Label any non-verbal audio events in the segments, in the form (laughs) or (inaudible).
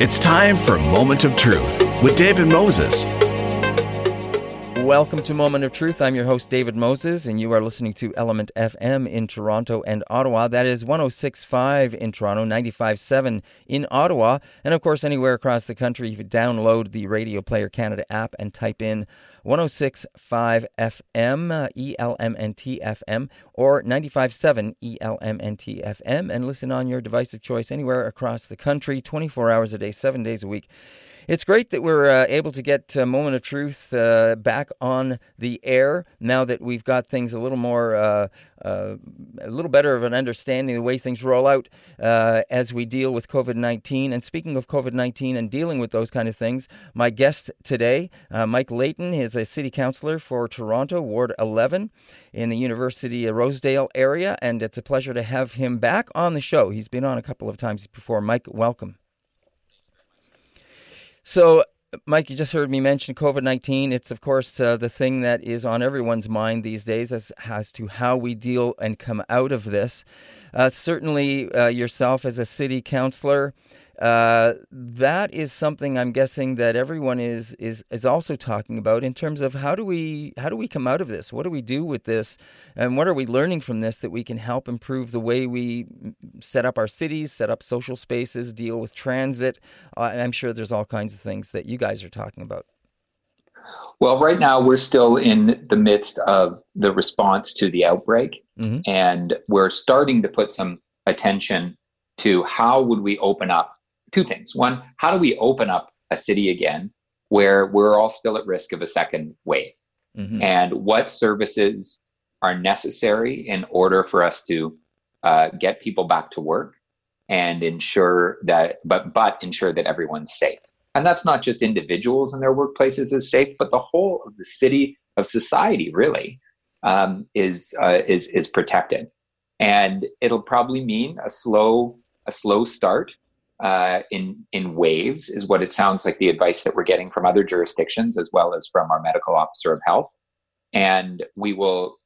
It's time for Moment of Truth with David Moses. Welcome to Moment of Truth. I'm your host, David Moses, and you are listening to Element FM in Toronto and Ottawa. That is 1065 in Toronto, 957 in Ottawa, and of course, anywhere across the country. You can download the Radio Player Canada app and type in 1065 FM, uh, ELMNT FM, or 957 ELMNT FM, and listen on your device of choice anywhere across the country, 24 hours a day, seven days a week. It's great that we're uh, able to get uh, Moment of Truth uh, back on the air now that we've got things a little more, uh, uh, a little better of an understanding of the way things roll out uh, as we deal with COVID 19. And speaking of COVID 19 and dealing with those kind of things, my guest today, Mike Layton, is a city councillor for Toronto, Ward 11 in the University of Rosedale area. And it's a pleasure to have him back on the show. He's been on a couple of times before. Mike, welcome. So, Mike, you just heard me mention COVID 19. It's, of course, uh, the thing that is on everyone's mind these days as, as to how we deal and come out of this. Uh, certainly, uh, yourself as a city councillor, uh, that is something I'm guessing that everyone is is is also talking about in terms of how do we how do we come out of this? What do we do with this? And what are we learning from this that we can help improve the way we set up our cities, set up social spaces, deal with transit? Uh, and I'm sure there's all kinds of things that you guys are talking about. Well, right now we're still in the midst of the response to the outbreak, mm-hmm. and we're starting to put some attention to how would we open up two things. One, how do we open up a city again where we're all still at risk of a second wave? Mm-hmm. And what services are necessary in order for us to uh, get people back to work and ensure that, but but ensure that everyone's safe. And that's not just individuals in their workplaces is safe, but the whole of the city of society really um, is uh, is is protected. And it'll probably mean a slow a slow start uh, in in waves is what it sounds like the advice that we're getting from other jurisdictions as well as from our medical officer of health. And we will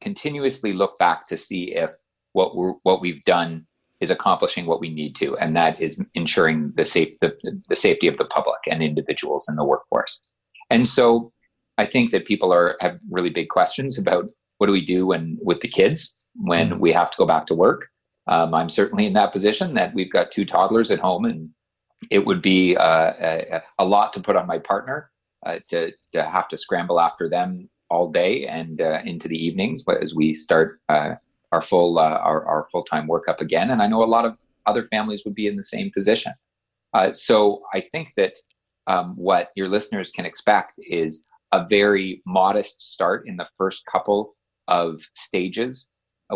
continuously look back to see if what we're what we've done is accomplishing what we need to and that is ensuring the safe the, the safety of the public and individuals in the workforce. And so i think that people are have really big questions about what do we do when with the kids when mm. we have to go back to work um, I'm certainly in that position that we've got two toddlers at home, and it would be uh, a, a, lot to put on my partner uh, to to have to scramble after them all day and uh, into the evenings as we start uh, our full uh, our, our full time workup again. And I know a lot of other families would be in the same position. Uh, so I think that um, what your listeners can expect is a very modest start in the first couple of stages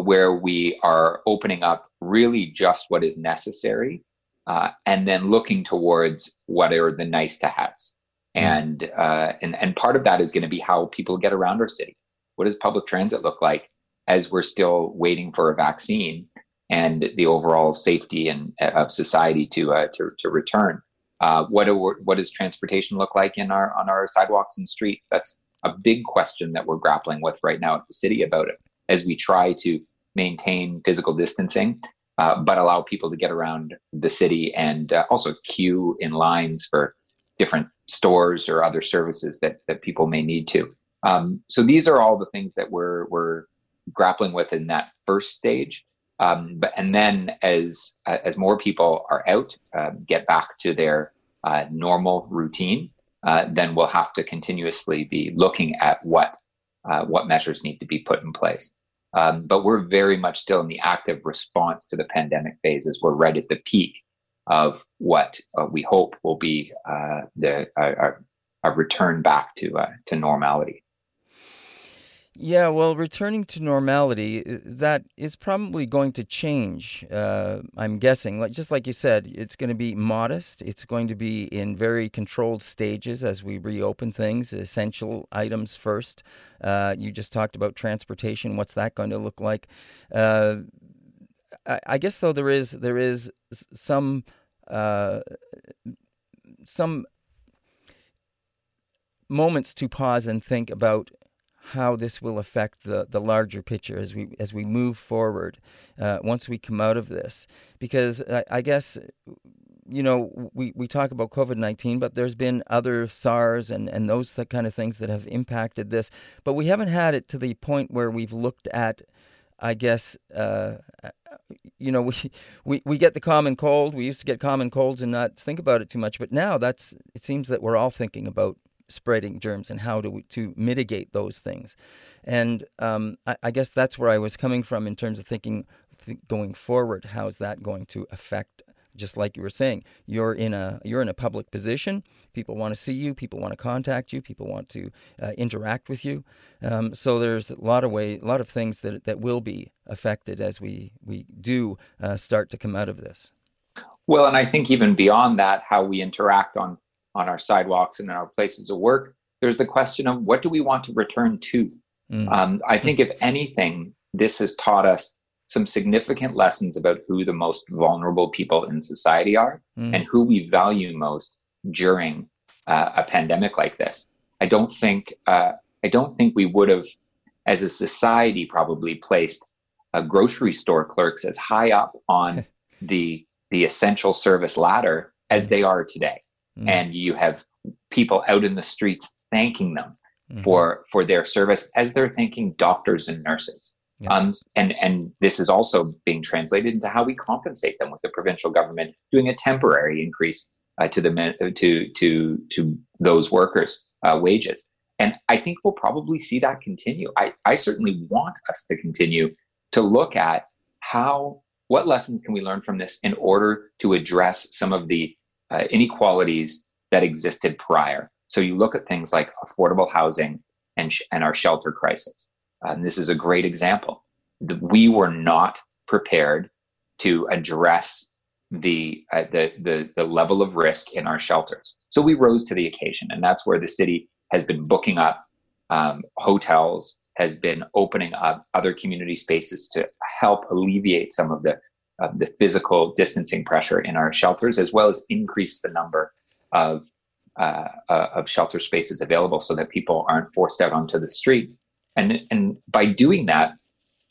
where we are opening up really just what is necessary uh, and then looking towards what are the nice to haves. Hmm. And, uh, and, and part of that is going to be how people get around our city. What does public transit look like as we're still waiting for a vaccine and the overall safety and uh, of society to, uh, to, to return? Uh, what, are, what does transportation look like in our, on our sidewalks and streets? That's a big question that we're grappling with right now at the city about it as we try to maintain physical distancing, uh, but allow people to get around the city and uh, also queue in lines for different stores or other services that, that people may need to. Um, so these are all the things that we're, we're grappling with in that first stage. Um, but and then as uh, as more people are out, uh, get back to their uh, normal routine, uh, then we'll have to continuously be looking at what uh, what measures need to be put in place. Um, but we're very much still in the active response to the pandemic phase as we're right at the peak of what uh, we hope will be uh, the a, a, return back to uh, to normality. Yeah, well, returning to normality, uh, that is probably going to change. Uh, I'm guessing, like just like you said, it's going to be modest. It's going to be in very controlled stages as we reopen things. Essential items first. Uh, you just talked about transportation. What's that going to look like? Uh, I, I, guess though there is there is some uh, some moments to pause and think about how this will affect the, the larger picture as we as we move forward uh, once we come out of this because I, I, guess you know, we, we talk about COVID 19, but there's been other SARS and, and those kind of things that have impacted this. But we haven't had it to the point where we've looked at, I guess, uh, you know, (laughs) we, we, we get the common cold. We used to get common colds and not think about it too much. But now that's, it seems that we're all thinking about spreading germs and how we to mitigate those things. And um, I, I, guess that's where I was coming from in terms of thinking th- going forward. How is that going to affect just like you were saying, you're in a you're in a public position. People want to see you. People want to contact you. People want to uh, interact with you. Um, so there's a lot of way, a lot of things that that will be affected as we we do uh, start to come out of this. Well, and I think even beyond that, how we interact on on our sidewalks and in our places of work, there's the question of what do we want to return to. Mm. Um, I think if anything, this has taught us some significant lessons about who the most vulnerable people in society are mm. and who we value most during uh, a pandemic like this. I don't think uh, I don't think we would have, as a society, probably placed uh, grocery store clerks as high up on (laughs) the the essential service ladder as they are today. Mm. And you have people out in the streets thanking them mm-hmm. for for their service as they're thanking doctors and nurses. Yeah. Um, and and this is also being translated into how we compensate them with the provincial government doing a temporary increase uh, to the to to to those workers' uh, wages. And I think we'll probably see that continue. I, I certainly want us to continue to look at how what lessons can we learn from this in order to address some of the uh, inequalities that existed prior. So you look at things like affordable housing and sh- and our shelter crisis. And this is a great example. We were not prepared to address the, uh, the, the, the level of risk in our shelters. So we rose to the occasion, and that's where the city has been booking up um, hotels, has been opening up other community spaces to help alleviate some of the uh, the physical distancing pressure in our shelters, as well as increase the number of uh, uh, of shelter spaces available, so that people aren't forced out onto the street. And, and by doing that,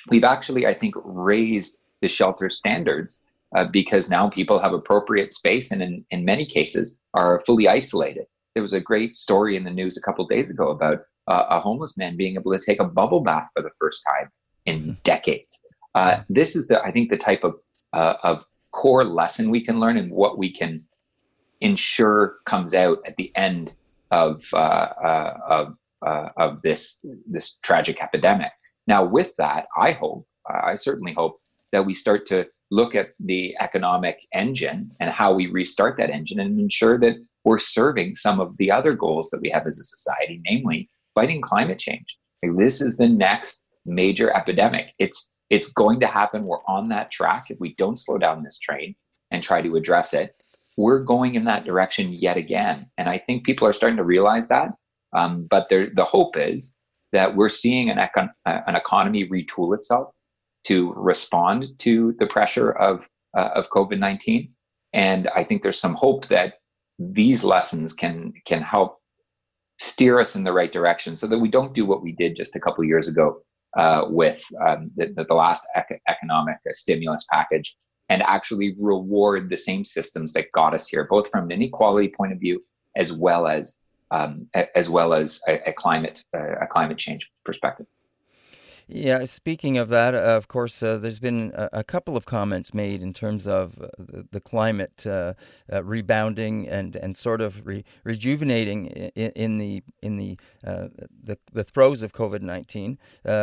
we've actually, I think, raised the shelter standards uh, because now people have appropriate space and in, in many cases are fully isolated. There was a great story in the news a couple days ago about uh, a homeless man being able to take a bubble bath for the first time in decades. Uh, this is the, I think, the type of, of core lesson we can learn and what we can ensure comes out at the end of, uh, uh, of uh, of this this tragic epidemic. Now, with that, I hope, I certainly hope that we start to look at the economic engine and how we restart that engine and ensure that we're serving some of the other goals that we have as a society, namely fighting climate change. Like this is the next major epidemic. It's it's going to happen. We're on that track. If we don't slow down this train and try to address it, we're going in that direction yet again. And I think people are starting to realize that. Um, but the hope is that we're seeing an, econ- uh, an economy retool itself to respond to the pressure of, uh, of COVID 19. And I think there's some hope that these lessons can, can help steer us in the right direction so that we don't do what we did just a couple years ago uh, with um, the, the, last ec- economic stimulus package and actually reward the same systems that got us here, both from an inequality point of view as well as um, as well as a, a climate uh, a climate change perspective. Yeah, speaking of that, uh, of course, uh, there's been a, a, couple of comments made in terms of uh, the, the, climate uh, uh, rebounding and, and sort of re- rejuvenating in, in, the in the, the, the throes of COVID nineteen.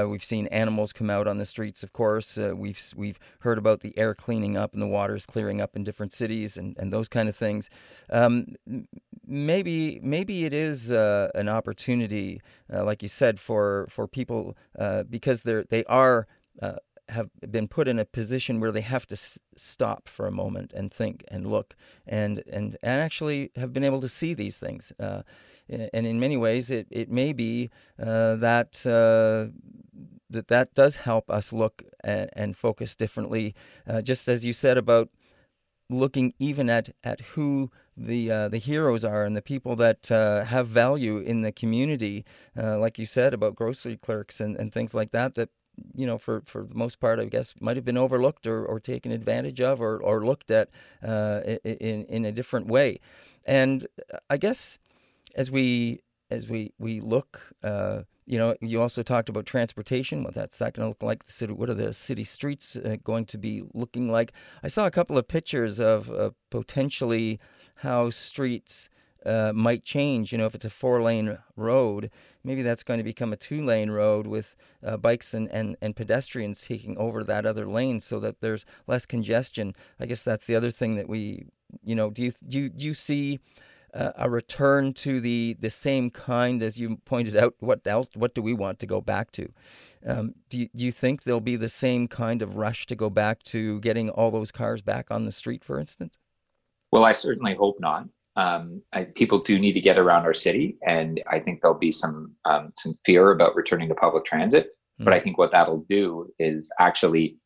we've seen animals come out on the streets. Of course, we've we've heard about the air cleaning up and the waters clearing up in different cities and, and those kind of things. Um, maybe maybe it is an opportunity, like you said, for for people because because they're they are uh, have been put in a position where they have to s- stop for a moment and think and look and and and actually have been able to see these things. Uh, and in many ways, it it may be uh, that uh, that that does help us look and, focus differently. Uh, just as you said about looking even at at who the uh, the heroes are and the people that uh, have value in the community, uh, like you said about grocery clerks and, and things like that. That you know, for, for the most part, I guess, might have been overlooked or, or taken advantage of or, or looked at uh, in, in a different way. And I guess as we as we we look, uh, you know, you also talked about transportation. What that's that going to look like? The city. What are the city streets uh, going to be looking like? I saw a couple of pictures of uh, potentially how streets uh, might change. You know, if it's a four lane road, maybe that's going to become a two lane road with uh, bikes and, and, and pedestrians taking over that other lane so that there's less congestion. I guess that's the other thing that we, you know, do you, do you, do you see uh, a return to the, the same kind as you pointed out? What else, what do we want to go back to? Um, do, you, do you think there'll be the same kind of rush to go back to getting all those cars back on the street, for instance? Well, I certainly hope not um, I, people do need to get around our city, and I think there'll be some um, some fear about returning to public transit. Mm. But I think what that'll do is actually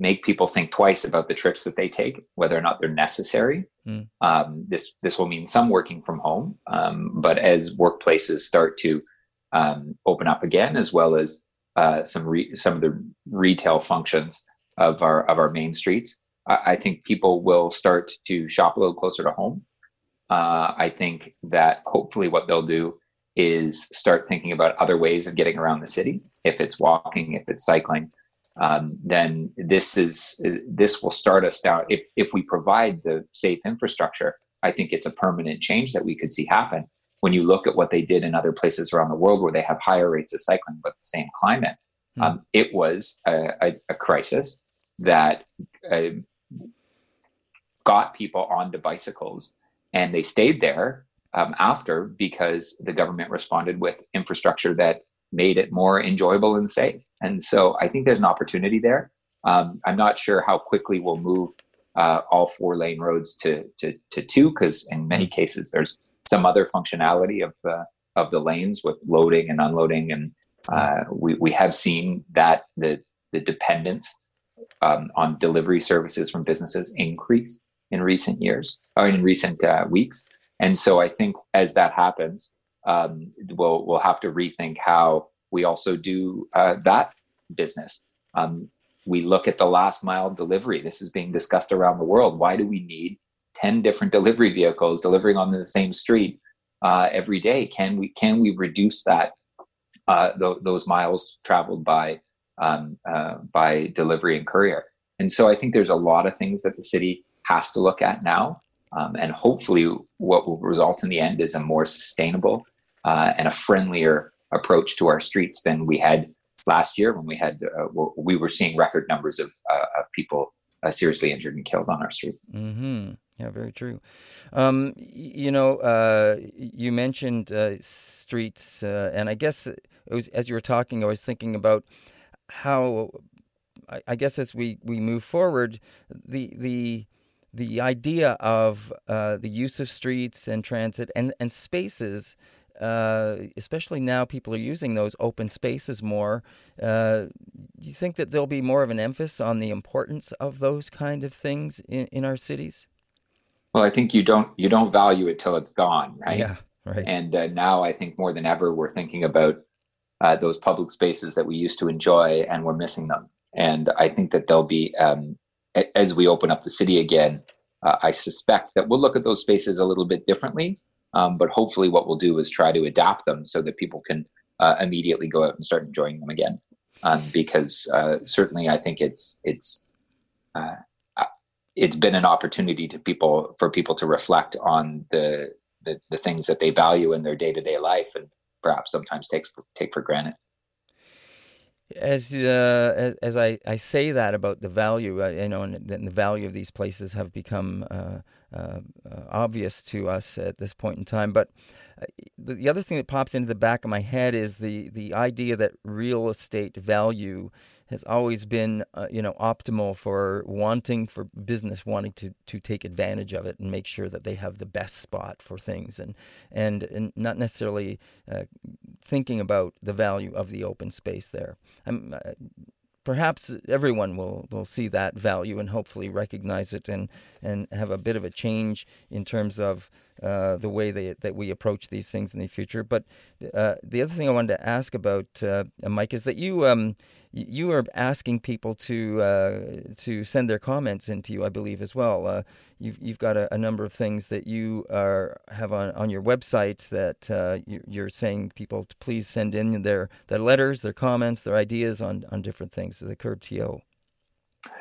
make people think twice about the trips that they take, whether or not they're necessary. Mm. Um, this this will mean some working from home, um, but as workplaces start to um, open up again, as well as uh, some re- some of the retail functions of our of our main streets, I, I think people will start to shop a little closer to home uh, I think that hopefully what they'll do is start thinking about other ways of getting around the city. If it's walking, if it's cycling, um, then this is this will start us down. If if we provide the safe infrastructure, I think it's a permanent change that we could see happen. When you look at what they did in other places around the world where they have higher rates of cycling but the same climate, mm. um, it was a, a, a crisis that uh, got people onto bicycles and they stayed there um, after because the government responded with infrastructure that made it more enjoyable and safe. And so I think there's an opportunity there. Um, I'm not sure how quickly we'll move uh, all four lane roads to to, to two because in many cases there's some other functionality of the of the lanes with loading and unloading, and uh, we we have seen that the the dependence um, on delivery services from businesses increase in recent years or in recent uh, weeks. And so I think as that happens, um, we'll we'll have to rethink how we also do uh, that business. Um, we look at the last mile delivery. This is being discussed around the world. Why do we need ten different delivery vehicles delivering on the same street uh, every day? Can we can we reduce that uh, th- those miles traveled by um, uh, by delivery and courier? And so I think there's a lot of things that the city has to look at now. Um, and hopefully, what will result in the end is a more sustainable uh, and a friendlier approach to our streets than we had last year when we had uh, we were seeing record numbers of uh, of people uh, seriously injured and killed on our streets. Mm-hmm. Yeah, very true. Um, you know, uh, you mentioned streets, and I guess was, as you were talking, I was thinking about how I, guess as we, we move forward, the the the idea of uh, the use of streets and transit and, and spaces, uh, especially now people are using those open spaces more. Uh, do you think that there'll be more of an emphasis on the importance of those kind of things in, in our cities? Well, I think you don't you don't value it till it's gone, right? Yeah, right. And uh, now I think more than ever we're thinking about uh, those public spaces that we used to enjoy, and we're missing them. And I think that there'll be um, as we open up the city again, uh, I suspect that we'll look at those spaces a little bit differently. Um, but hopefully, what we'll do is try to adapt them so that people can uh, immediately go out and start enjoying them again. Um, because uh, certainly, I think it's it's uh, uh, it's been an opportunity to people for people to reflect on the the, the things that they value in their day to day life, and perhaps sometimes takes take for granted as uh, as I, I say that about the value, uh, you know, and, the value of these places have become uh, uh, obvious to us at this point in time. But uh, the, the other thing that pops into the back of my head is the the idea that real estate value has always been, uh, you know, optimal for wanting for business wanting to to take advantage of it and make sure that they have the best spot for things and and, and not necessarily uh, thinking about the value of the open space there. I'm, uh, perhaps everyone will, will see that value and hopefully recognize it and, and have a bit of a change in terms of uh, the way they, that we approach these things in the future. But uh, the other thing I wanted to ask about, uh, Mike, is that you um, you are asking people to uh, to send their comments into you, I believe, as well. Uh, you've you've got a, a, number of things that you are have on, on your website that you, are saying people to please send in their their letters, their comments, their ideas on on different things. The Curb TO.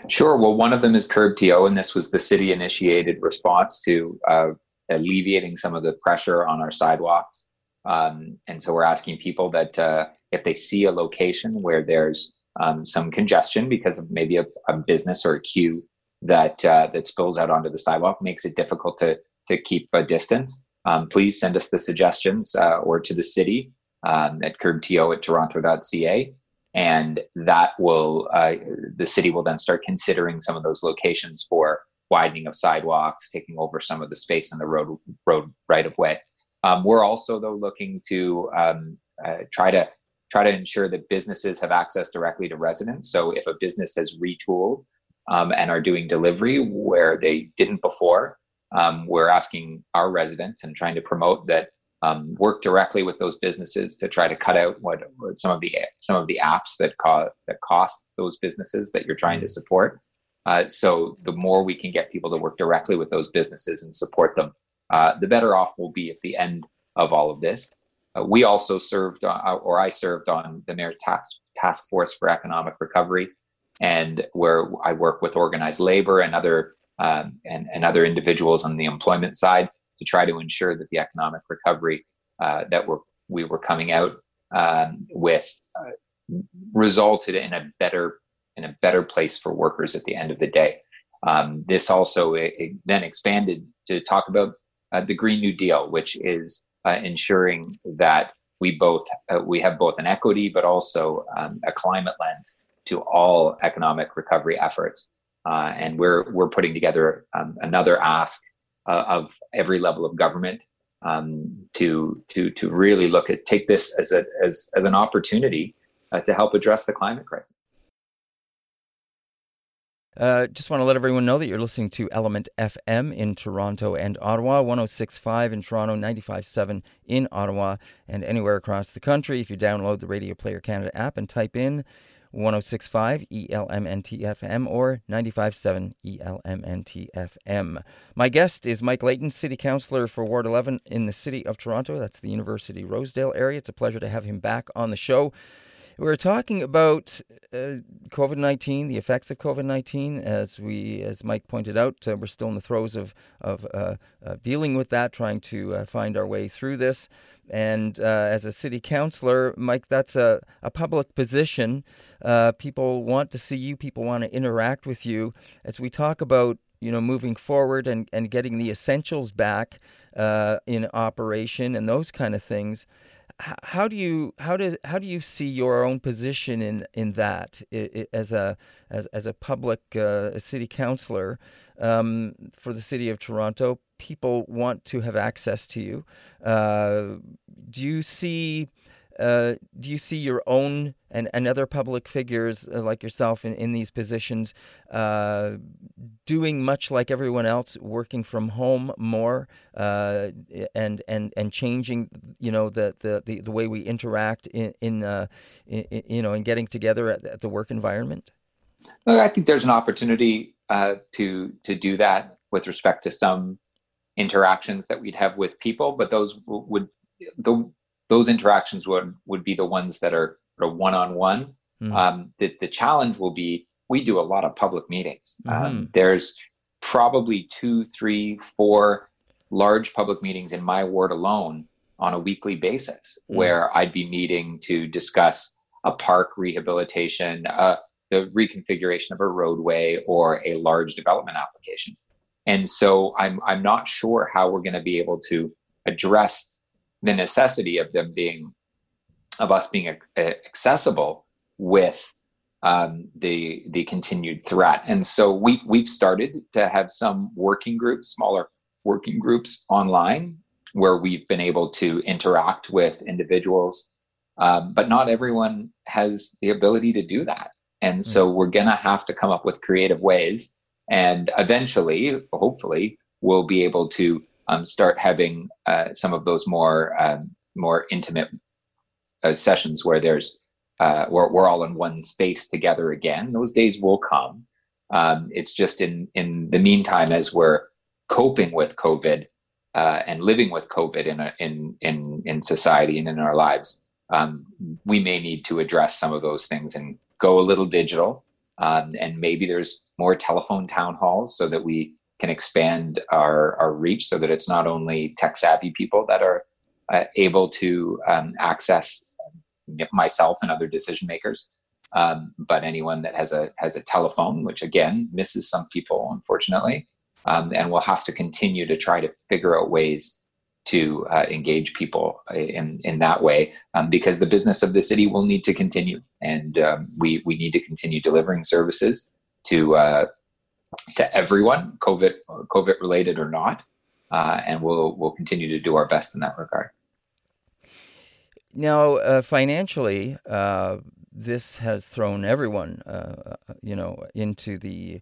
Sure. Well, one of them is Curb TO, and this was the city initiated response to uh, alleviating some of the pressure on our sidewalks. Um, and so we're asking people that uh, if they see a location where there's um, some congestion because of maybe a, a business or a queue that uh, that spills out onto the sidewalk makes it difficult to to keep a distance. Um, please send us the suggestions uh, or to the city um, at curbto at toronto.ca and that will uh, the city will then start considering some of those locations for widening of sidewalks taking over some of the space in the road road right of way um, we're also though looking to um, uh, try to try to ensure that businesses have access directly to residents. So if a business has retooled um, and are doing delivery where they didn't before, um, we're asking our residents and trying to promote that um, work directly with those businesses to try to cut out what, what some of the some of the apps that cost that cost those businesses that you're trying to support. Uh, so the more we can get people to work directly with those businesses and support them, uh, the better off we'll be at the end of all of this. Uh, we also served, on, uh, or I served on the Mayor Task, Task Force for Economic Recovery, and where I work with organized labor and other um, and, and other individuals on the employment side to try to ensure that the economic recovery uh, that we're, we were coming out um, with uh, resulted in a better in a better place for workers at the end of the day. Um, this also it, it then expanded to talk about uh, the Green New Deal, which is uh, ensuring that we both uh, we have both an equity but also um, a climate lens to all economic recovery efforts. Uh, and we're we're putting together um, another ask uh, of every level of government um, to to to really look at take this as a as as an opportunity uh, to help address the climate crisis. Uh, just want to let everyone know that you're listening to Element FM in Toronto and Ottawa, 1065 in Toronto, 957 in Ottawa, and anywhere across the country. If you download the Radio Player Canada app and type in 1065 ELMNTFM or 957 ELMNTFM. My guest is Mike Layton, City Councillor for Ward 11 in the City of Toronto. That's the University Rosedale area. It's a pleasure to have him back on the show. We are talking about uh, COVID nineteen, the effects of COVID nineteen. As we, as Mike pointed out, uh, we're still in the throes of of uh, uh dealing with that, trying to uh, find our way through this. And uh, as a city councilor, Mike, that's a, a public position. people want to see you. People want to interact with you. As we talk about you know moving forward and, and getting the essentials back in operation and those kind of things how do you how does how do you see your own position in in that as a as as a public uh, city councilor um, for the city of Toronto? People want to have access to you. Uh, do you see uh, do you see your own and, and other public figures uh, like yourself in, in these positions uh, doing much like everyone else, working from home more uh, and and and changing you know the the, the, the way we interact in, in, uh, in, you know and getting together at, at, the work environment? I think there's an opportunity to to do that with respect to some interactions that we'd have with people, but those would the those interactions would would be the ones that are one on one. The the challenge will be we do a lot of public meetings. Mm-hmm. Um, there's probably two, three, four large public meetings in my ward alone on a weekly basis mm-hmm. where I'd be meeting to discuss a park rehabilitation, uh, the reconfiguration of a roadway, or a large development application. And so I'm I'm not sure how we're going to be able to address the necessity of them being of us being accessible with um, the the continued threat. And so we've we've started to have some working groups, smaller working groups online, where we've been able to interact with individuals, um, but not everyone has the ability to do that. And so mm. we're gonna have to come up with creative ways, and eventually, hopefully, we'll be able to um, start having uh, some of those more um, more intimate uh, sessions where there's uh, we're all in one space together again. Those days will come. Um, it's just in in the meantime, as we're coping with COVID uh, and living with COVID in a, in in in society and in our lives, um, we may need to address some of those things and go a little digital. Um, and maybe there's more telephone town halls so that we can expand our, our reach so that it's not only tech savvy people that are uh, able to um, access myself and other decision makers, um, but anyone that has a has a telephone, which again misses some people, unfortunately, um, and we'll have to continue to try to figure out ways to uh, engage people in in that way um, because the business of the city will need to continue. And um, we we need to continue delivering services to uh, to everyone covid covid related or not uh, and we'll we'll continue to do our best in that regard now uh, financially uh, this has thrown everyone you know into the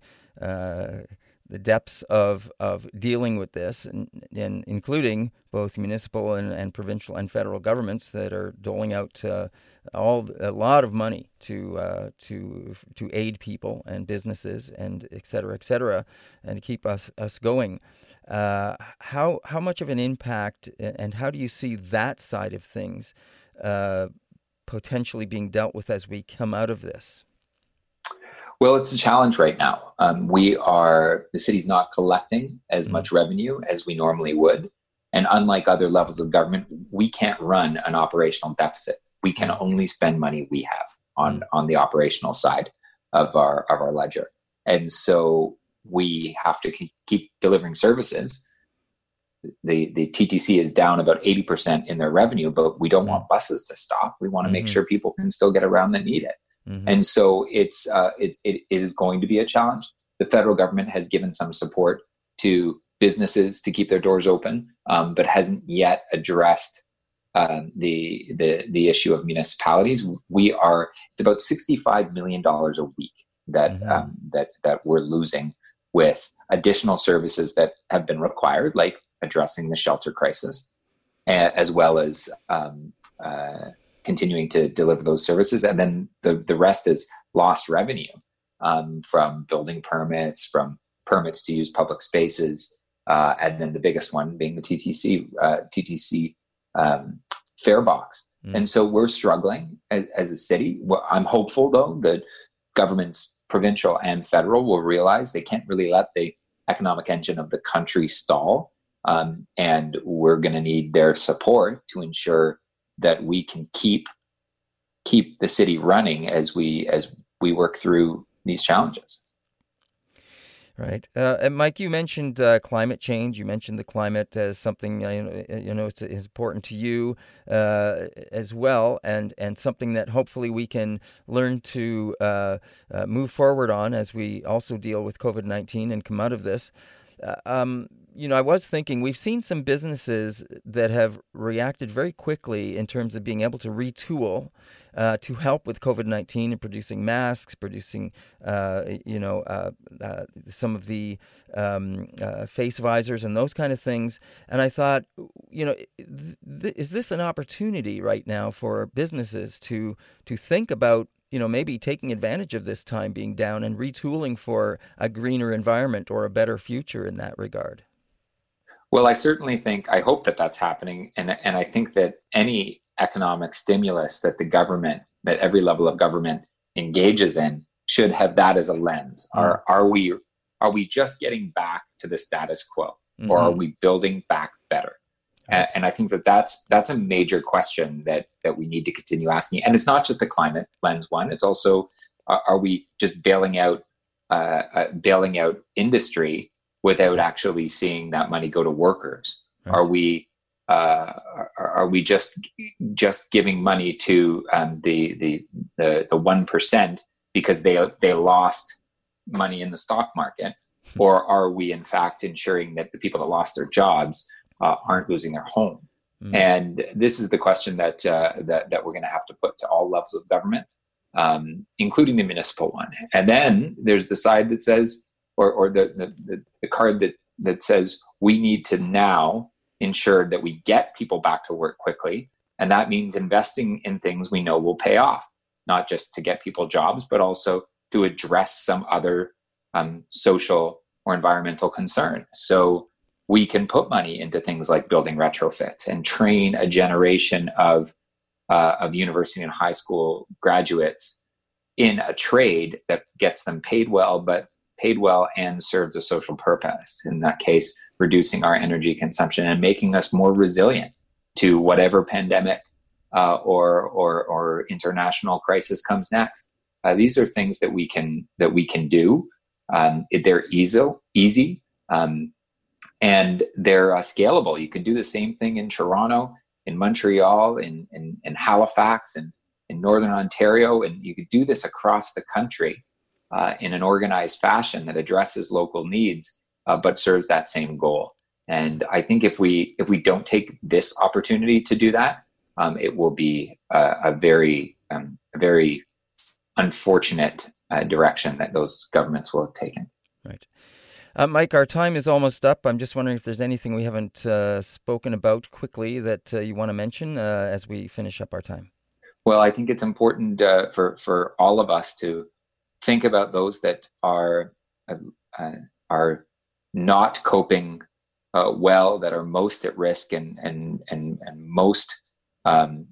the depths of, of dealing with this, and, and including both municipal and, and provincial and federal governments that are doling out uh, all a lot of money to uh, to to aid people and businesses and et cetera, et cetera, and keep us us going. Uh, how how much of an impact and how do you see that side of things uh, potentially being dealt with as we come out of this? Well, it's a challenge right now. Um, we are, the city's not collecting as mm-hmm. much revenue as we normally would. And unlike other levels of government, we can't run an operational deficit. We can mm-hmm. only spend money we have on, mm-hmm. on the operational side of our, of our ledger. And so we have to keep delivering services. The, the TTC is down about 80% in their revenue, but we don't want buses to stop. We want to make sure people can still get around that need it. Mm-hmm. And so it's uh, it, it, is going to be a challenge. The federal government has given some support to businesses to keep their doors open, um, but hasn't yet addressed um, the the the issue of municipalities. We are it's about sixty five million dollars a week that mm-hmm. um, that that we're losing with additional services that have been required, like addressing the shelter crisis, as well as um, uh, continuing to deliver those services. And then the, the rest is lost revenue um, from building permits, from permits to use public spaces. Uh, and then the biggest one being the TTC, uh, TTC um, fare box. Mm. And so we're struggling as, as a city. Well, I'm hopeful though that governments, provincial and federal, will realize they can't really let the economic engine of the country stall. Um, and we're going to need their support to ensure that we can keep keep the city running as we as we work through these challenges. Right, uh, and Mike, you mentioned uh, climate change. You mentioned the climate as something you know, it's, it's important to you uh, as well, and and something that hopefully we can learn to uh, uh, move forward on as we also deal with COVID nineteen and come out of this. Uh, um, you know, I was thinking we've seen some businesses that have reacted very quickly in terms of being able to retool uh, to help with COVID nineteen and producing masks, producing uh, you know uh, uh some of the um, uh, face visors and those kind of things. And I thought, you know, th- is this an opportunity right now for businesses to to think about you know, maybe taking advantage of this time being down and retooling for a greener environment or a better future in that regard? Well, I certainly think, I hope that that's happening. And, and I think that any economic stimulus that the government, that every level of government engages in, should have that as a lens. Mm-hmm. Are, are, we, are we just getting back to the status quo mm-hmm. or are mm-hmm. we building back better? And, and I think that that's that's a major question that that we need to continue asking. And it's not just the climate lens one; it's also are, are we just bailing out uh, uh, bailing out industry without actually seeing that money go to workers? Right. Are we uh, are, we just just giving money to um, the the the the one percent because they they lost money in the stock market, hmm. or are we in fact ensuring that the people that lost their jobs uh, aren't losing their home. Mm-hmm. And this is the question that uh, that, that we're going to have to put to all levels of government, um, including the municipal one. And then there's the side that says, or, or the, the, the card that, that says, we need to now ensure that we get people back to work quickly. And that means investing in things we know will pay off, not just to get people jobs, but also to address some other um, social or environmental concern. So we can put money into things like building retrofits and train a generation of uh, of university and high school graduates in a trade that gets them paid well, but paid well and serves a social purpose. In that case, reducing our energy consumption and making us more resilient to whatever pandemic uh, or, or, or international crisis comes next. Uh, these are things that we can that we can do. Um, they're easy, easy, um, and they're uh, scalable. You can do the same thing in Toronto, in Montreal, in in, in Halifax, and in Northern Ontario, and you could do this across the country uh, in an organized fashion that addresses local needs, uh, but serves that same goal. And I think if we if we don't take this opportunity to do that, um, it will be a, a very um, a very unfortunate uh, direction that those governments will have taken. Right. Uh, Mike, our time is almost up. I'm just wondering if there's anything we haven't uh, spoken about quickly that uh, you want to mention uh, as we finish up our time. Well, I think it's important uh, for for all of us to think about those that are uh, uh, are not coping uh, well, that are most at risk and and and and most um,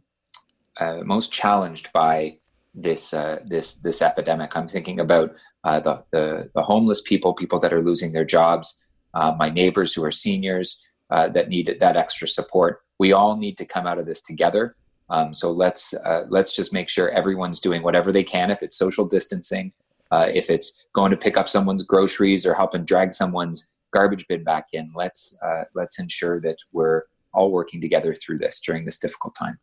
uh, most challenged by this uh, this this epidemic. I'm thinking about uh, the, the, the homeless people, people that are losing their jobs, my neighbors who are seniors that need that extra support. We all need to come out of this together. Um, so let's uh, let's just make sure everyone's doing whatever they can. If it's social distancing, uh, if it's going to pick up someone's groceries or helping drag someone's garbage bin back in, let's uh, let's ensure that we're all working together through this during this difficult time.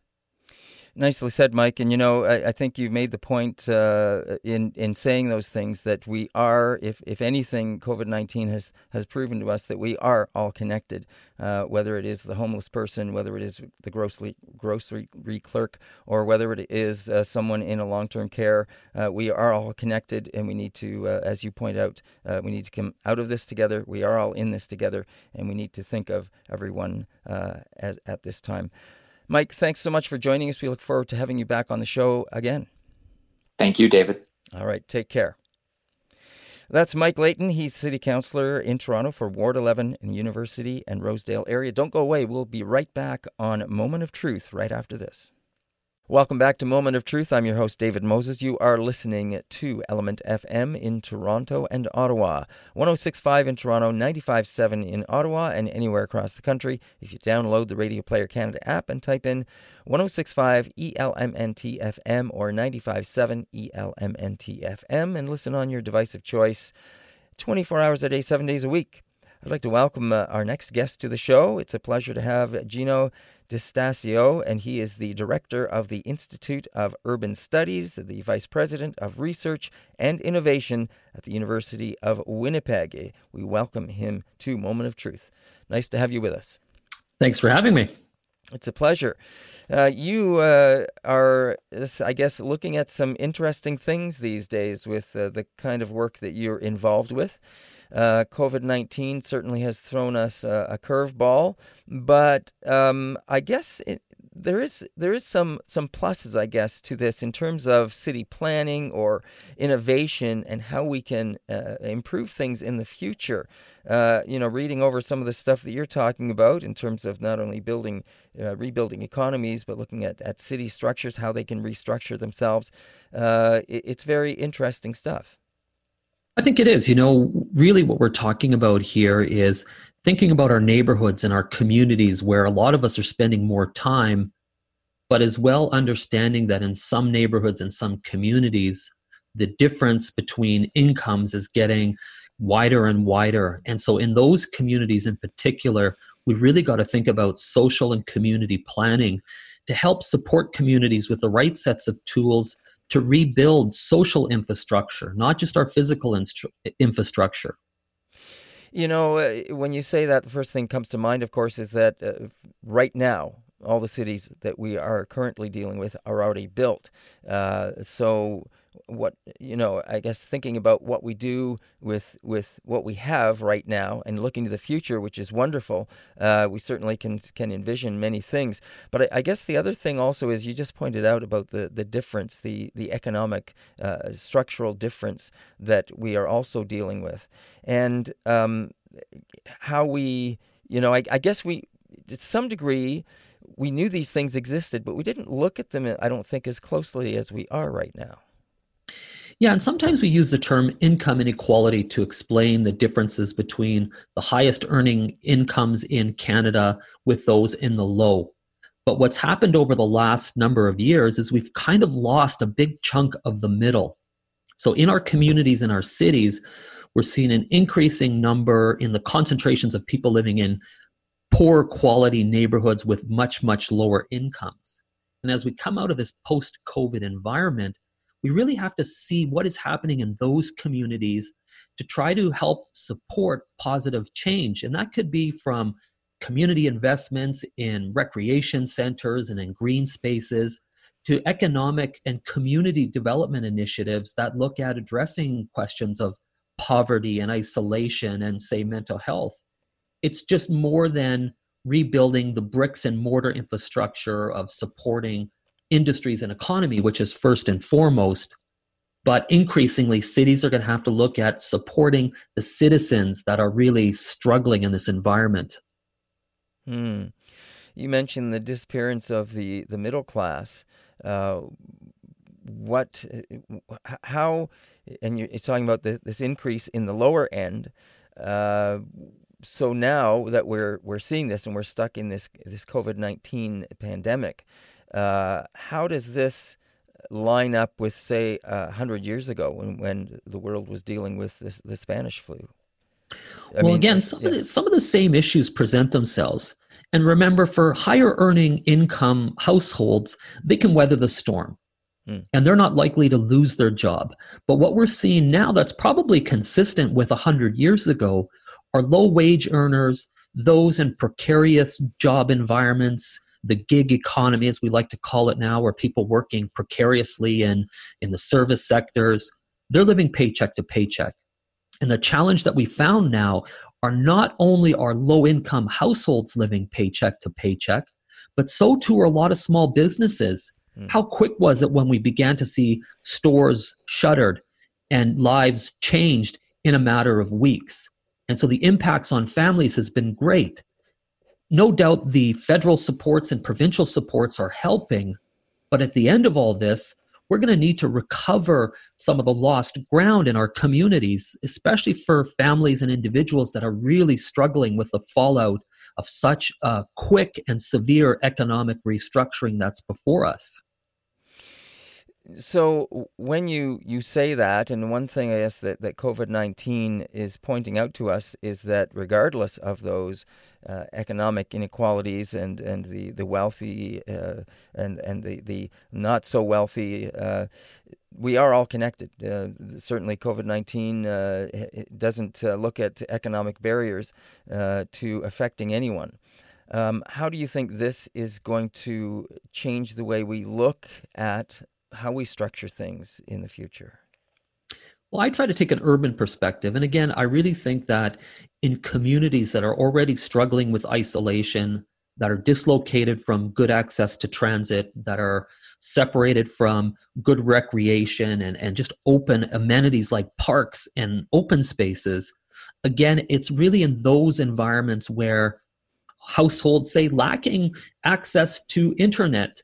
Nicely said, Mike. And you know, I, I think you made the point uh, in in saying those things that we are, if if anything, COVID nineteen has has proven to us that we are all connected. Uh, whether it is the homeless person, whether it is the grocery grocery clerk, or whether it is uh, someone in a long term care, uh, we are all connected, and we need to, uh, as you point out, uh, we need to come out of this together. We are all in this together, and we need to think of everyone as, at this time. Mike, thanks so much for joining us. We look forward to having you back on the show again. Thank you, David. All right, take care. That's Mike Layton. He's city councilor in Toronto for Ward 11 in the University and Rosedale area. Don't go away. We'll be right back on Moment of Truth right after this. Welcome back to Moment of Truth. I'm your host, David Moses. You are listening to Element FM in Toronto and Ottawa. 1065 in Toronto, 957 in Ottawa, and anywhere across the country. If you download the Radio Player Canada app and type in 1065 ELMNTFM or 957 ELMNTFM and listen on your device of choice 24 hours a day, 7 days a week. I'd like to welcome uh, our next guest to the show. It's a pleasure to have Jino DiStasio, and he is the director of the Institute of Urban Studies, the vice president of research and innovation at the University of Winnipeg. We welcome him to Moment of Truth. Nice to have you with us. Thanks for having me. It's a pleasure. Uh, you uh, are, I guess, looking at some interesting things these days with uh, the kind of work that you're involved with. Uh, COVID 19 certainly has thrown us a, a curveball, but um, I guess it, there is there is some some pluses, I guess, to this in terms of city planning or innovation and how we can uh, improve things in the future. Uh, you know, reading over some of the stuff that you're talking about in terms of not only building, uh, rebuilding economies, but looking at, at city structures, how they can restructure themselves. Uh, it, it's very interesting stuff. I think it is. You know, really what we're talking about here is thinking about our neighborhoods and our communities where a lot of us are spending more time, but as well understanding that in some neighborhoods and some communities, the difference between incomes is getting wider and wider. And so, in those communities in particular, we really got to think about social and community planning to help support communities with the right sets of tools to rebuild social infrastructure, not just our physical instru- infrastructure. You know, uh, when you say that, the first thing comes to mind, of course, is that uh, right now, all the cities that we are currently dealing with are already built. Uh, so what you know i guess thinking about what we do with with what we have right now and looking to the future which is wonderful. Uh, we certainly can can envision many things. But I, I, guess the other thing also is you just pointed out about the the difference the the economic uh, structural difference that we are also dealing with. And um, how we you know I, I guess we to some degree we knew these things existed, but we didn't look at them, I don't think, as closely as we are right now. Yeah, and sometimes we use the term income inequality to explain the differences between the highest earning incomes in Canada with those in the low. But what's happened over the last number of years is we've kind of lost a big chunk of the middle. So in our communities, in our cities, we're seeing an increasing number in the concentrations of people living in poor quality neighborhoods with much, much lower incomes. And as we come out of this post COVID environment, we really have to see what is happening in those communities to try to help support positive change. And that could be from community investments in recreation centers and in green spaces to economic and community development initiatives that look at addressing questions of poverty and isolation and, say, mental health it's just more than rebuilding the bricks and mortar infrastructure of supporting industries and economy, which is first and foremost. But increasingly, cities are going to have to look at supporting the citizens that are really struggling in this environment. Hmm. You mentioned the disappearance of the, the middle class. Uh, what, how, and you're talking about the, this increase in the lower end. Uh, so now that we're we're seeing this and we're stuck in this this COVID nineteen pandemic, uh, how does this line up with say hundred years ago when when the world was dealing with this, the Spanish flu? I well, mean, again, some yeah. of the, some of the same issues present themselves. And remember, for higher earning income households, they can weather the storm. Hmm. And they're not likely to lose their job. But what we're seeing now that's probably consistent with 100 years ago are low wage earners, those in precarious job environments, the gig economy, as we like to call it now, where people working precariously in, in the service sectors, they're living paycheck to paycheck. And the challenge that we found now are not only are low income households living paycheck to paycheck, but so too are a lot of small businesses. Mm. How quick was it when we began to see stores shuttered and lives changed in a matter of weeks? And so the impacts on families has been great. No doubt the federal supports and provincial supports are helping, but at the end of all this, we're going to need to recover some of the lost ground in our communities, especially for families and individuals that are really struggling with the fallout of such a quick and severe economic restructuring that's before us so when you, you say that, and one thing I guess that, that COVID nineteen is pointing out to us is that regardless of those uh, economic inequalities and, and the the wealthy uh, and and the, the not so wealthy, uh, we are all connected. Uh, certainly, COVID nineteen uh, doesn't uh, look at economic barriers to affecting anyone. Um, how do you think this is going to change the way we look at how we structure things in the future? Well, I try to take an urban perspective. And again, I really think that in communities that are already struggling with isolation, that are dislocated from good access to transit, that are separated from good recreation and, and just open amenities like parks and open spaces, again, it's really in those environments where households say lacking access to internet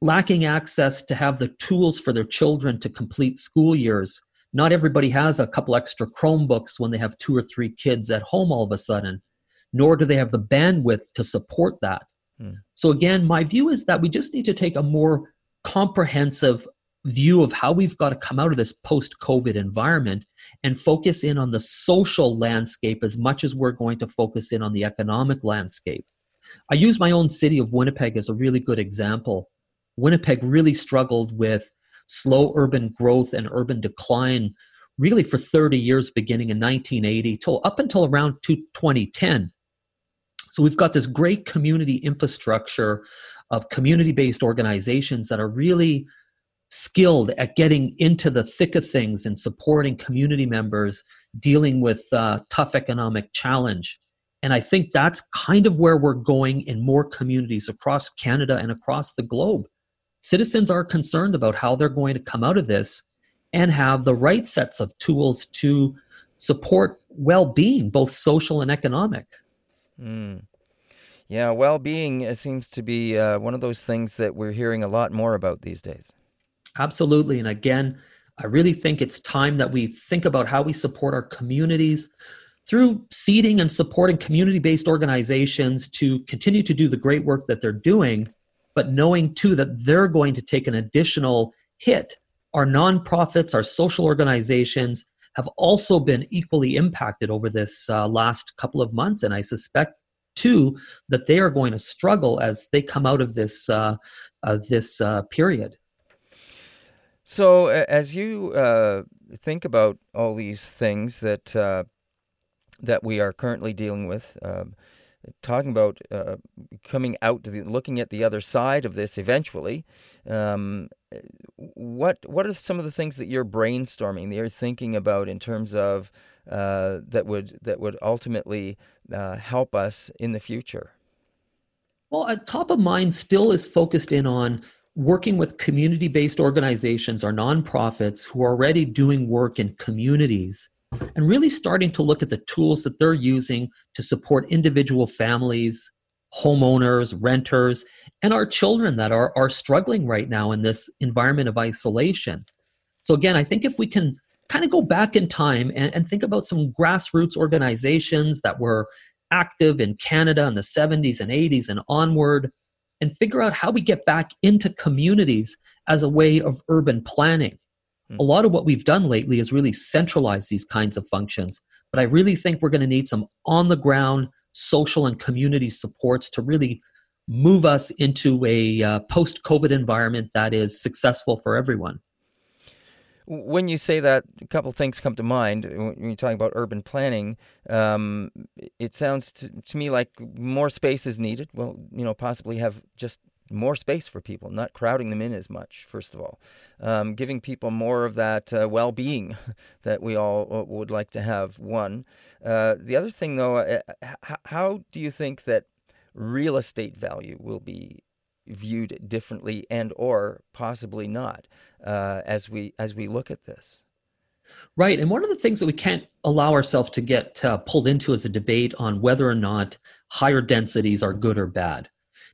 lacking access to have the tools for their children to complete school years. Not everybody has a couple extra Chromebooks when they have two or three kids at home all of a sudden, nor do they have the bandwidth to support that. Hmm. So, again, my view is that we just need to take a more comprehensive view of how we've got to come out of this post COVID environment and focus in on the social landscape as much as we're going to focus in on the economic landscape. I use my own city of Winnipeg as a really good example. Winnipeg really struggled with slow urban growth and urban decline really for 30 years beginning in 1980 till up until around 2010 so we've got this great community infrastructure of community based organizations that are really skilled at getting into the thick of things and supporting community members dealing with uh, tough economic challenge. And I think that's kind of where we're going in more communities across Canada and across the globe. Citizens are concerned about how they're going to come out of this and have the right sets of tools to support well being, both social and economic. Mm. Yeah, well being seems to be uh, one of those things that we're hearing a lot more about these days. Absolutely. And again, I really think it's time that we think about how we support our communities through seeding and supporting community based organizations to continue to do the great work that they're doing, but knowing too that they're going to take an additional hit. Our nonprofits, our social organizations have also been equally impacted over this uh, last couple of months. And I suspect too that they are going to struggle as they come out of this, uh, uh, this uh, period. So, as you uh, think about all these things that uh, that we are currently dealing with, um, talking about uh, coming out, the, looking at the other side of this eventually, um, what what are some of the things that you're brainstorming, that you're thinking about in terms of uh, that would that would ultimately uh, help us in the future? Well, at top of mind still is focused in on working with community based organizations or nonprofits who are already doing work in communities and really starting to look at the tools that they're using to support individual families, homeowners, renters, and our children that are, are struggling right now in this environment of isolation. So, again, I think if we can kind of go back in time and, and think about some grassroots organizations that were active in Canada in the 70s and 80s and onward, and figure out how we get back into communities as a way of urban planning. A lot of what we've done lately is really centralize these kinds of functions, but I really think we're going to need some on the ground social and community supports to really move us into a uh, post COVID environment that is successful for everyone. When you say that, a couple things come to mind. When you're talking about urban planning, um, it sounds to, to me like more space is needed. Well, you know, possibly have just more space for people, not crowding them in as much, first of all. Um, giving people more of that uh, well being (laughs) that we all uh, would like to have, one. Uh, the other thing, though, uh, how do you think that real estate value will be viewed differently and or possibly not uh, as we as we look at this. Right, and one of the things that we can't allow ourselves to get uh, pulled into is a debate on whether or not higher densities are good or bad,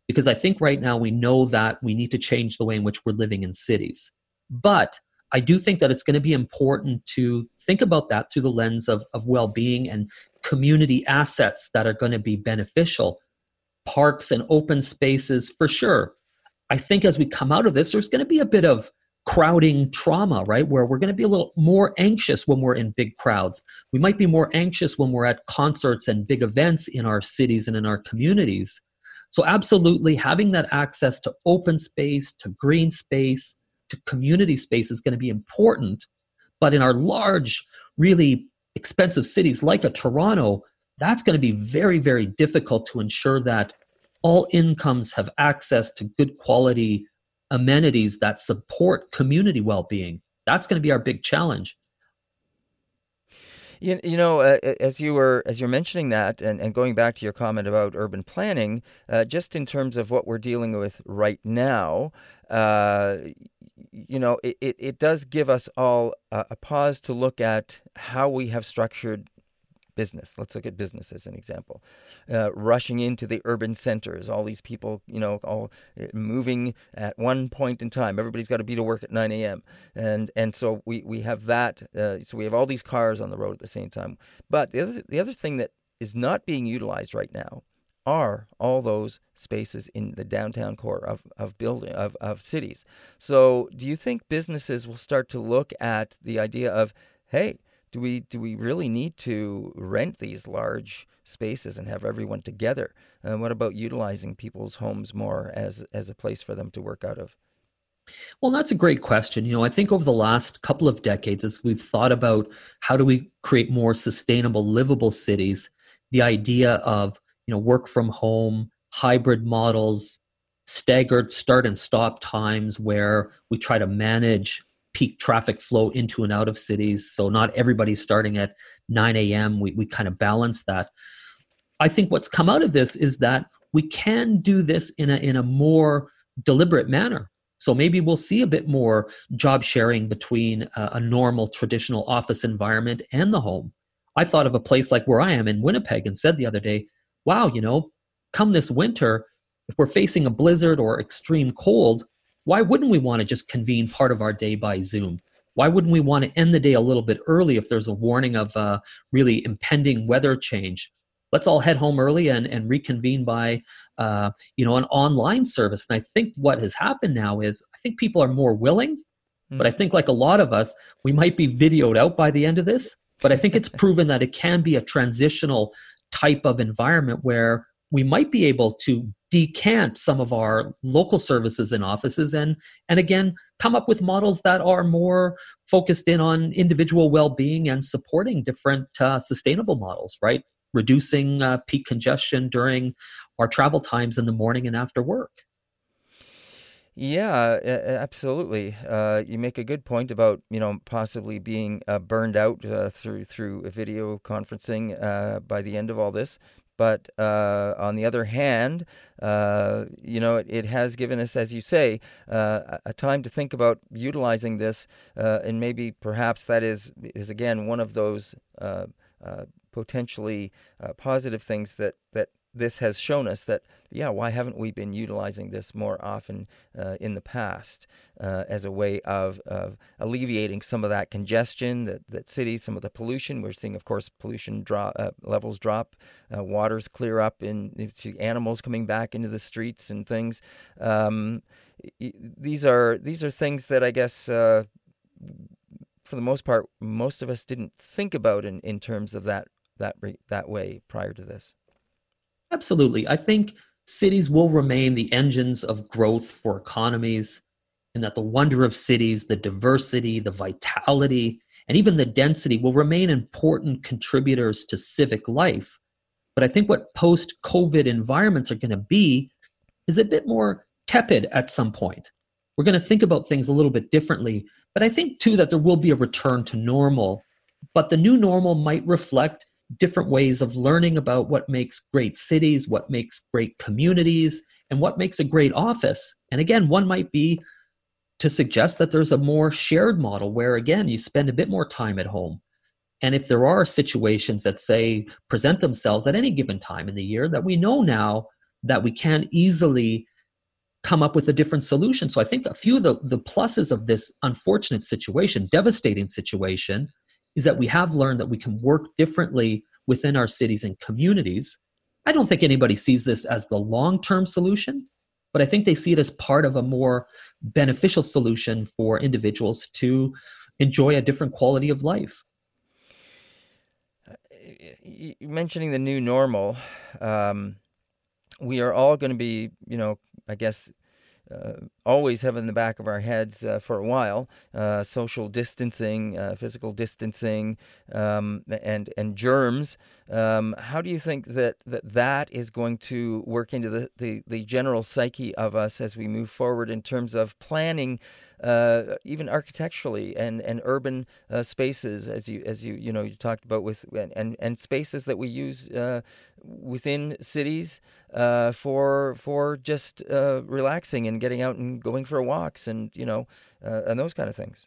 because I think right now we know that we need to change the way in which we're living in cities. But I do think that it's going to be important to think about that through the lens of, of well being and community assets that are going to be beneficial parks and open spaces for sure. I think as we come out of this, there's going to be a bit of crowding trauma, right? Where we're going to be a little more anxious when we're in big crowds. We might be more anxious when we're at concerts and big events in our cities and in our communities. So, absolutely, having that access to open space, to green space, to community space is going to be important. But in our large, really expensive cities like a Toronto, that's going to be very, very difficult to ensure that all incomes have access to good quality amenities that support community well-being. That's going to be our big challenge. You, you know, uh, as you were as you're mentioning that, and, and going back to your comment about urban planning, uh, just in terms of what we're dealing with right now, uh, you know, it, it, it, does give us all a, a pause to look at how we have structured business. Let's look at business as an example. Uh, rushing into the urban centers, all these people, you know, all uh, moving at one point in time. Everybody's got to be to work at 9 a.m. And and so we, we have that. Uh, so we have all these cars on the road at the same time. But the other the other thing that is not being utilized right now are all those spaces in the downtown core of, of building of, of cities. So do you think businesses will start to look at the idea of, hey, do we do we really need to rent these large spaces and have everyone together? And what about utilizing people's homes more as as a place for them to work out of? Well, that's a great question. You know, I think over the last couple of decades, as we've thought about how do we create more sustainable, livable cities, the idea of you know work from home, hybrid models, staggered start and stop times where we try to manage peak traffic flow into and out of cities. So not everybody's starting at 9 a.m. We, we kind of balance that. I think what's come out of this is that we can do this in a, in a more deliberate manner. So maybe we'll see a bit more job sharing between a, a normal traditional office environment and the home. I thought of a place like where I am in Winnipeg and said the other day, wow, you know, come this winter, if we're facing a blizzard or extreme cold, why wouldn't we want to just convene part of our day by Zoom? Why wouldn't we want to end the day a little bit early if there's a warning of a really impending weather change? Let's all head home early and, and reconvene by, uh, you know, an online service. And I think what has happened now is I think people are more willing, mm. but I think like a lot of us, we might be videoed out by the end of this. But I think it's (laughs) proven that it can be a transitional type of environment where we might be able to decant some of our local services and offices and and again come up with models that are more focused in on individual well-being and supporting different uh, sustainable models right reducing uh, peak congestion during our travel times in the morning and after work yeah, absolutely. Uh, you make a good point about you know possibly being uh, burned out uh, through through video conferencing uh, by the end of all this. But uh, on the other hand, uh, you know, it, it, has given us, as you say, uh, a time to think about utilizing this, uh, and maybe perhaps that is is again one of those uh, uh, potentially positive things that that this has shown us that, yeah, why haven't we been utilizing this more often uh, in the past uh, as a way of, of alleviating some of that congestion that, that cities, some of the pollution? We're seeing, of course, pollution drop, uh, levels drop, uh, waters clear up, and animals coming back into the streets and things. Um, these are these are things that I guess uh, for the most part, most of us didn't think about in, in terms of that that that way prior to this. Absolutely. I think cities will remain the engines of growth for economies, and that the wonder of cities, the diversity, the vitality, and even the density will remain important contributors to civic life. But I think what post COVID environments are going to be is a bit more tepid at some point. We're going to think about things a little bit differently. But I think too that there will be a return to normal. But the new normal might reflect different ways of learning about what makes great cities, what makes great communities, and what makes a great office. And again, one might be to suggest that there's a more shared model where, again, you spend a bit more time at home. And if there are situations that, say, present themselves at any given time in the year, that we know now that we can easily come up with a different solution. So I think a few of the, the pluses of this unfortunate situation, devastating situation, is that we have learned that we can work differently within our cities and communities. I don't think anybody sees this as the long term solution, but I think they see it as part of a more beneficial solution for individuals to enjoy a different quality of life. Mentioning the new normal, um, we are all going to be, you know, I guess always have in the back of our heads uh, for a while uh, social distancing, uh, physical distancing, um, and and germs. Um, how do you think that, that that is going to work into the, the, the general psyche of us as we move forward in terms of planning uh, even architecturally and and urban uh, spaces, as you as you you know you talked about with and and spaces that we use uh, within cities uh, for for just uh, relaxing and getting out and going for walks and you know uh, and those kind of things.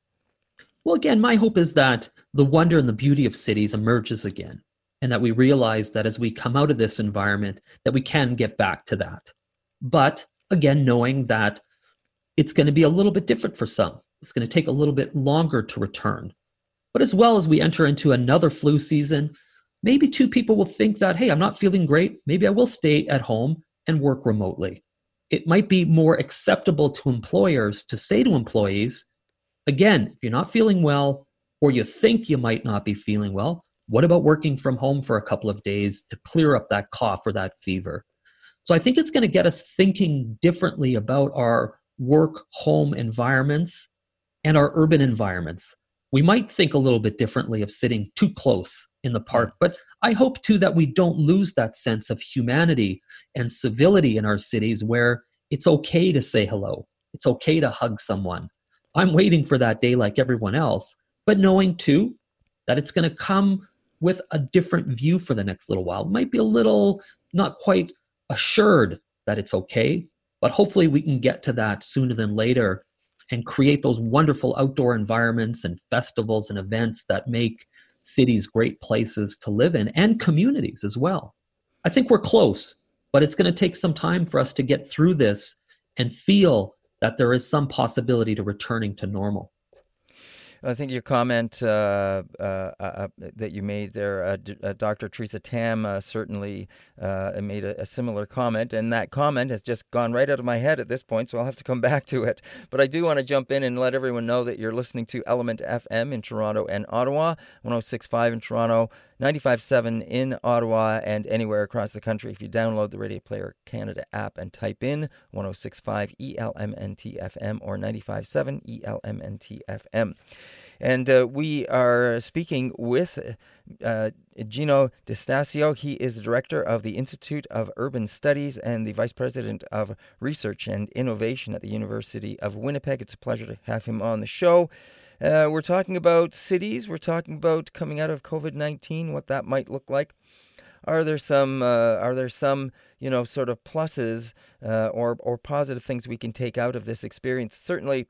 Well, again, my hope is that the wonder and the beauty of cities emerges again, and that we realize that as we come out of this environment, that we can get back to that. But again, knowing that it's going to be a little bit different for some. It's going to take a little bit longer to return. But as well as we enter into another flu season, maybe two people will think that, hey, I'm not feeling great. Maybe I will stay at home and work remotely. It might be more acceptable to employers to say to employees, again, if you're not feeling well or you think you might not be feeling well, what about working from home for a couple of days to clear up that cough or that fever? So I think it's going to get us thinking differently about our work home environments and our urban environments. We might think a little bit differently of sitting too close in the park, but I hope too that we don't lose that sense of humanity and civility in our cities where it's okay to say hello. It's okay to hug someone. I'm waiting for that day like everyone else, but knowing too that it's going to come with a different view for the next little while. It might be a little not quite assured that it's okay, but hopefully we can get to that sooner than later and create those wonderful outdoor environments and festivals and events that make cities great places to live in and communities as well. I think we're close, but it's going to take some time for us to get through this and feel that there is some possibility to returning to normal. I think your comment uh, uh, uh, that you made there, uh, uh, Dr. Teresa Tam certainly made a, a, similar comment, and that comment has just gone right out of my head at this point, so I'll have to come (laughs) back to it. But I do want to jump in and let everyone know that you're listening to Element FM in Toronto and Ottawa, 106.5 in Toronto, 95.7 in Ottawa, and anywhere across the country. If you download the Radio Player Canada app and type in 106.5 ELMNTFM or 95.7 ELMNTFM. And uh, we are speaking with uh, Jino Distasio. He is the director of the Institute of Urban Studies and the vice president of research and innovation at the University of Winnipeg. It's a pleasure to have him on the show. Uh, we're talking about cities. We're talking about coming out of COVID nineteen, what that might look like. Are there some? Uh, are there some? You know, sort of pluses uh, or or positive things we can take out of this experience? Certainly,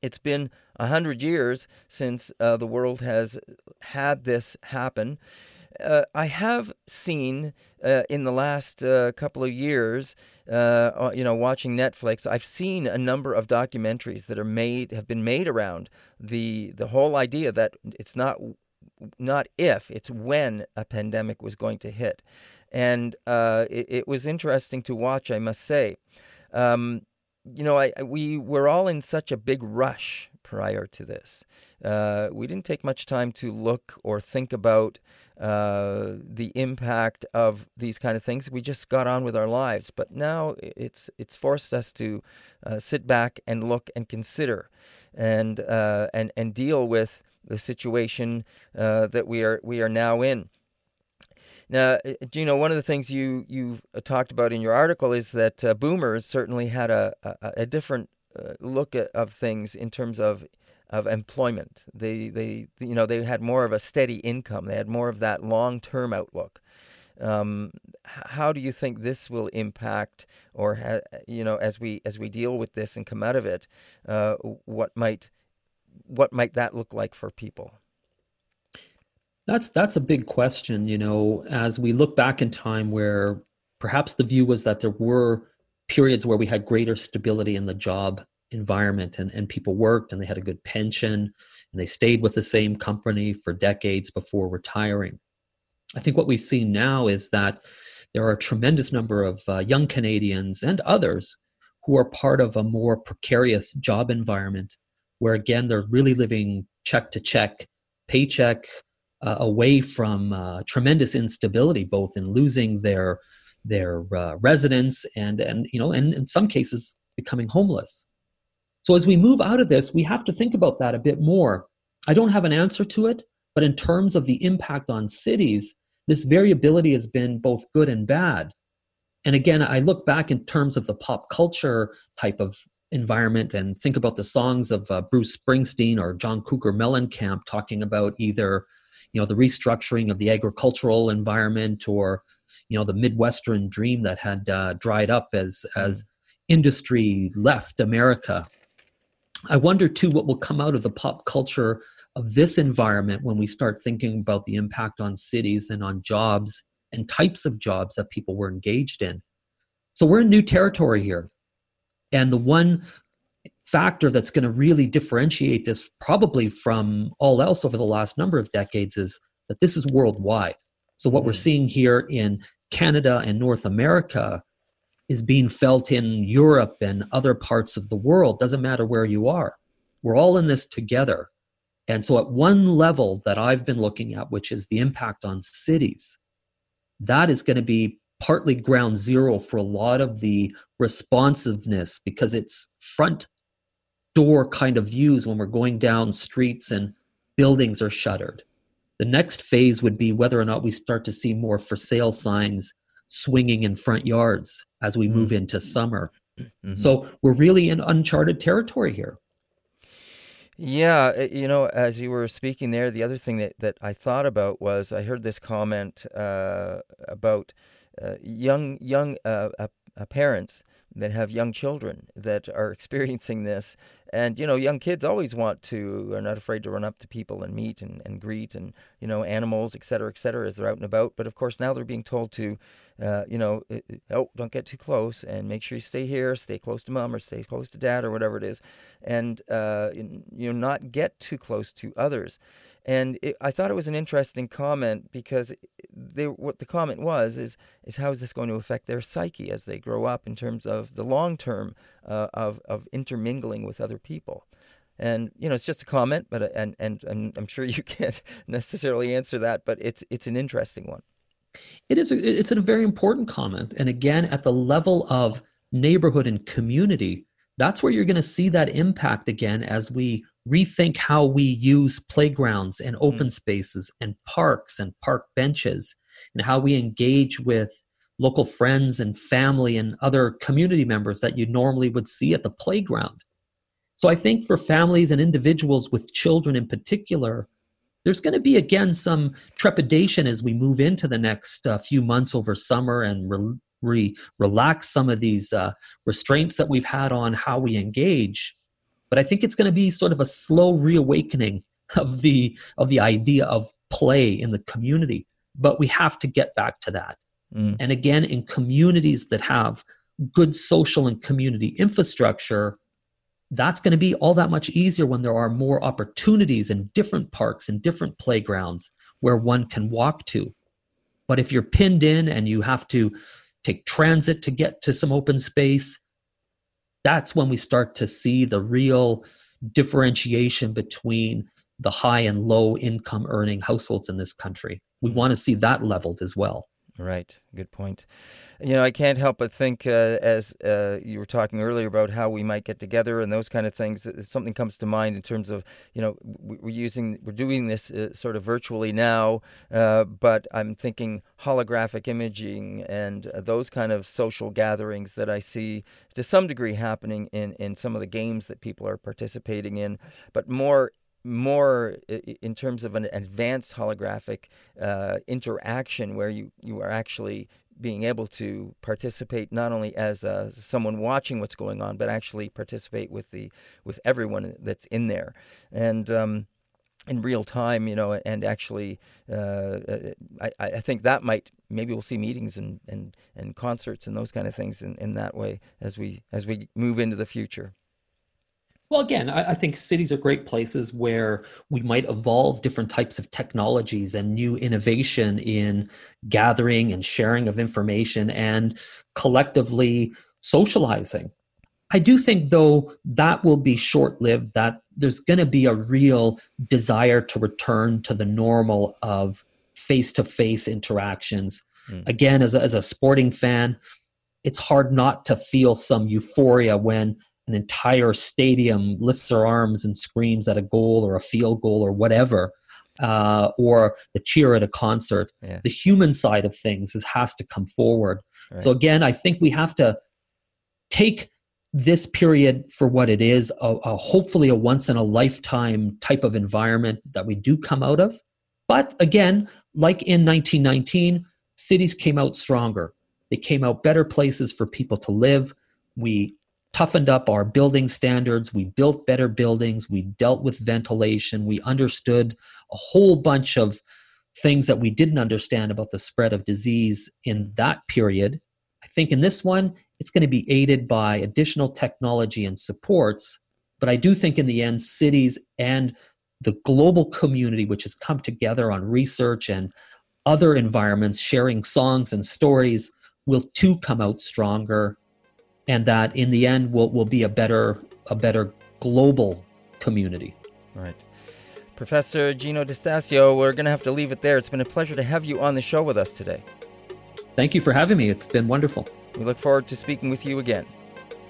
it's been a hundred years since uh, the world has had this happen. Uh, I have seen uh, in the last uh, couple of years, uh, uh, you know, watching Netflix, I've seen a number of documentaries that are made, have been made around the the whole idea that it's not not if, it's when a pandemic was going to hit, and it, it, was interesting to watch, I must say. Um, you know, I, we were all in such a big rush prior to this. Uh, we didn't take much time to look or think about uh, the impact of these kind of things. We just got on with our lives. But now it's it's forced us to uh, sit back and look and consider, and uh, and and deal with the situation uh, that we are we are now in. Now, Jino, one of the things you you talked about in your article is that uh, boomers certainly had a a, a different uh, look at, of things in terms of of employment. They they you know they had more of a steady income. They had more of that long term outlook. Um, how do you think this will impact, or ha, you know, as we as we deal with this and come out of it, uh, what might what might that look like for people? That's that's a big question. You know, as we look back in time, where perhaps the view was that there were periods where we had greater stability in the job environment and, and people worked and they had a good pension and they stayed with the same company for decades before retiring. I think what we've seen now is that there are a tremendous number of uh, young Canadians and others who are part of a more precarious job environment where, again, they're really living check to check, paycheck uh, away from uh, tremendous instability, both in losing their their uh, residence and and you know and in some cases becoming homeless. So as we move out of this, we have to think about that a bit more. I don't have an answer to it, but in terms of the impact on cities, this variability has been both good and bad. And again, I look back in terms of the pop culture type of environment and think about the songs of uh, Bruce Springsteen or John Cougar Mellencamp talking about either you know the restructuring of the agricultural environment or you know the midwestern dream that had uh, dried up as as industry left america i wonder too what will come out of the pop culture of this environment when we start thinking about the impact on cities and on jobs and types of jobs that people were engaged in so we're in new territory here and the one factor that's going to really differentiate this probably from all else over the last number of decades is that this is worldwide. So, what mm. we're seeing here in Canada and North America is being felt in Europe and other parts of the world. Doesn't matter where you are, we're all in this together. And so, at one level that I've been looking at, which is the impact on cities, that is going to be partly ground zero for a lot of the responsiveness because it's front door kind of views when we're going down streets and buildings are shuttered. The next phase would be whether or not we start to see more for sale signs swinging in front yards as we move mm. into summer. Mm-hmm. So we're really in uncharted territory here. Yeah, uh, you know, as you were speaking there, the other thing that, that I thought about was I heard this comment uh, about uh, young young uh, uh, parents that have young children that are (laughs) experiencing this. And, you know, young kids always want to, are not afraid to run up to people and meet and, and greet and, you know, animals, et cetera, et cetera, as they're out and about. But of course, now they're being told to, uh, you know, oh, don't get too close and make sure you stay here, stay close to mom or stay close to dad or whatever it is. And, uh, you know, not get too close to others. And it, I thought it was an interesting comment because they, what the comment was is is how is this going to affect their psyche as they grow up in terms of the long term uh, of of intermingling with other people. And you know, it's just a comment, but uh, and and, and I'm sure you (laughs) can't necessarily answer that, but it's it's an interesting one. It is. A, it's a very important comment, and again, at the level of neighborhood and community, that's where you're going to see that impact again as we rethink how we use playgrounds and open mm. spaces and parks and park benches and how we engage with local friends and family and other community members that you normally would see at the playground. So I think for families and individuals with children in particular, there's going to be again some trepidation as we move into the next uh, few months over summer and re- re- relax some of these uh, restraints that we've had on how we engage but I think it's going to be sort of a slow reawakening of the of the idea of play in the community. But we have to get back to that. Mm. And again, in communities that have good social and community infrastructure, that's going to be all that much easier when there are more opportunities in different parks and different playgrounds where one can walk to. But if you're pinned in and you have to take transit to get to some open space, that's when we start to see the real differentiation between the high and low income earning households in this country. We mm-hmm. want to see that leveled as well. Right. Good point. You know, I can't help but think, uh, as uh, you were talking earlier about how we might get together and those kind of things. Something comes to mind in terms of, you know, we're using, we're doing this uh, sort of virtually now, uh, but I'm thinking holographic imaging and uh, those kind of social gatherings that I see to some degree happening in in some of the games that people are participating in, but more more in terms of an advanced holographic uh, interaction where you, you are actually being able to participate not only as uh, someone watching what's going on, but actually participate with the with everyone that's in there, and um, in real time, you know, and actually, uh, uh I, I think that might maybe we'll see meetings and, and, and concerts and those kind of things in, in that way as we as we move into the future. Well, again, I, I, think cities are great places where we might evolve different types of technologies and new innovation in gathering and sharing of information and collectively socializing. I do think, though, that will be short lived, that there's going to be a real desire to return to the normal of face to face interactions. Mm. Again, as a, as a sporting fan, it's hard not to feel some euphoria when an entire stadium lifts their arms and screams at a goal or a field goal or whatever, uh, or the cheer at a concert. Yeah. The human side of things is, has to come forward. Right. So again, I think we have to take this period for what it is a, a hopefully a once in a lifetime type of environment that we do come out of but again like in 1919 cities came out stronger they came out better places for people to live we toughened up our building standards. We built better buildings. We dealt with ventilation. We understood a whole bunch of things that we didn't understand about the spread of disease in that period. I think in this one, it's going to be aided by additional technology and supports. But I do think in the end, cities and the global community, which has come together on research and other environments, sharing songs and stories, will too come out stronger and that in the end will will be a better a better global community. Right. Professor Jino Distasio, we're going to have to leave it there. It's been a pleasure to have you on the show with us today. Thank you for having me. It's been wonderful. We look forward to speaking with you again.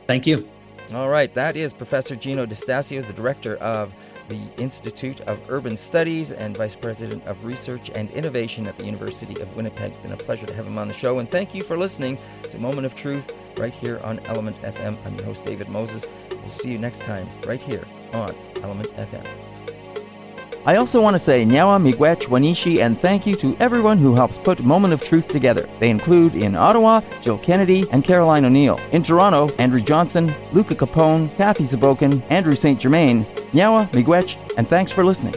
Thank you. All right, that is Professor Jino Distasio, the director of the Institute of Urban Studies and Vice President of Research and Innovation at the University of Winnipeg. It's been a pleasure to have him on the show, and thank you for listening to Moment of Truth right here on Element FM. I'm your host, David Moses. We'll see you next time right here on Element FM. I also want to say Nyawa, Miigwech, Wanishi, and thank you to everyone who helps put Moment of Truth together. They include in Ottawa, Jill Kennedy and Caroline O'Neill. In Toronto, Andrew Johnson, Luca Capone, Kathy Zabokin, Andrew St. Germain, Nyawa, Miigwech, and thanks for listening.